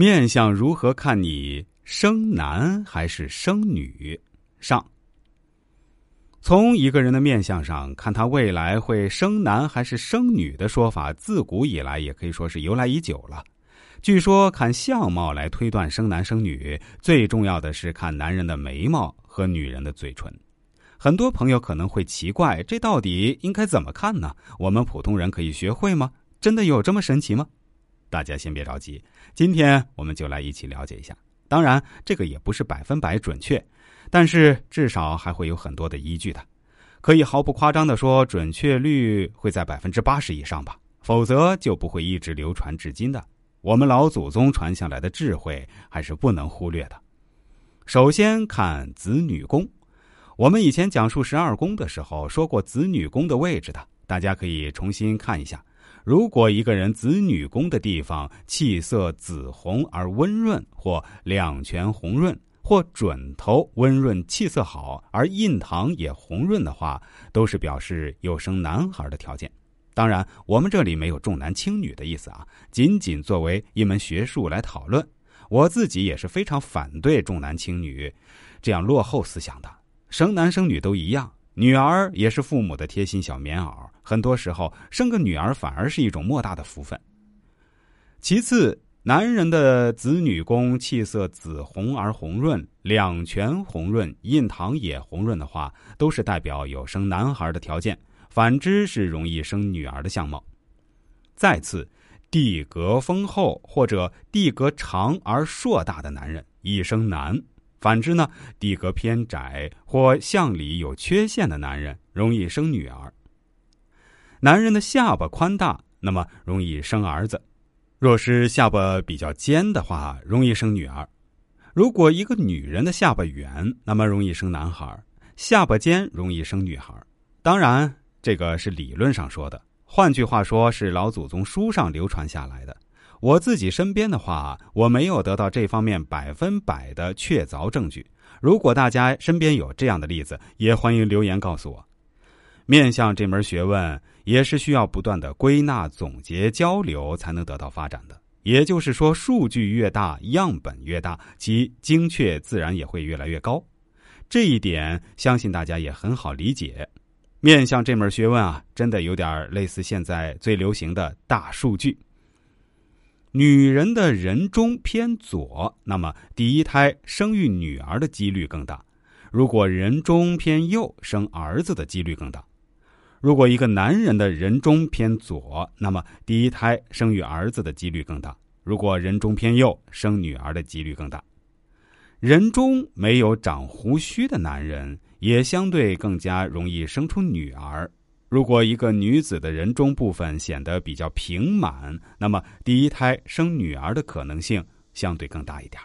面相如何看你生男还是生女？上。从一个人的面相上看他未来会生男还是生女的说法，自古以来也可以说是由来已久了。据说看相貌来推断生男生女，最重要的是看男人的眉毛和女人的嘴唇。很多朋友可能会奇怪，这到底应该怎么看呢？我们普通人可以学会吗？真的有这么神奇吗？大家先别着急，今天我们就来一起了解一下。当然，这个也不是百分百准确，但是至少还会有很多的依据的，可以毫不夸张的说，准确率会在百分之八十以上吧。否则就不会一直流传至今的。我们老祖宗传下来的智慧还是不能忽略的。首先看子女宫，我们以前讲述十二宫的时候说过子女宫的位置的，大家可以重新看一下。如果一个人子女宫的地方气色紫红而温润，或两颧红润，或准头温润气色好而印堂也红润的话，都是表示有生男孩的条件。当然，我们这里没有重男轻女的意思啊，仅仅作为一门学术来讨论。我自己也是非常反对重男轻女这样落后思想的，生男生女都一样。女儿也是父母的贴心小棉袄，很多时候生个女儿反而是一种莫大的福分。其次，男人的子女宫气色紫红而红润，两颧红润，印堂也红润的话，都是代表有生男孩的条件；反之是容易生女儿的相貌。再次，地格丰厚或者地格长而硕大的男人易生男。反之呢，地格偏窄或相里有缺陷的男人容易生女儿。男人的下巴宽大，那么容易生儿子；若是下巴比较尖的话，容易生女儿。如果一个女人的下巴圆，那么容易生男孩；下巴尖容易生女孩。当然，这个是理论上说的，换句话说，是老祖宗书上流传下来的。我自己身边的话，我没有得到这方面百分百的确凿证据。如果大家身边有这样的例子，也欢迎留言告诉我。面向这门学问也是需要不断的归纳、总结、交流才能得到发展的。也就是说，数据越大，样本越大，其精确自然也会越来越高。这一点相信大家也很好理解。面向这门学问啊，真的有点类似现在最流行的大数据。女人的人中偏左，那么第一胎生育女儿的几率更大；如果人中偏右，生儿子的几率更大。如果一个男人的人中偏左，那么第一胎生育儿子的几率更大；如果人中偏右，生女儿的几率更大。人中没有长胡须的男人，也相对更加容易生出女儿。如果一个女子的人中部分显得比较平满，那么第一胎生女儿的可能性相对更大一点。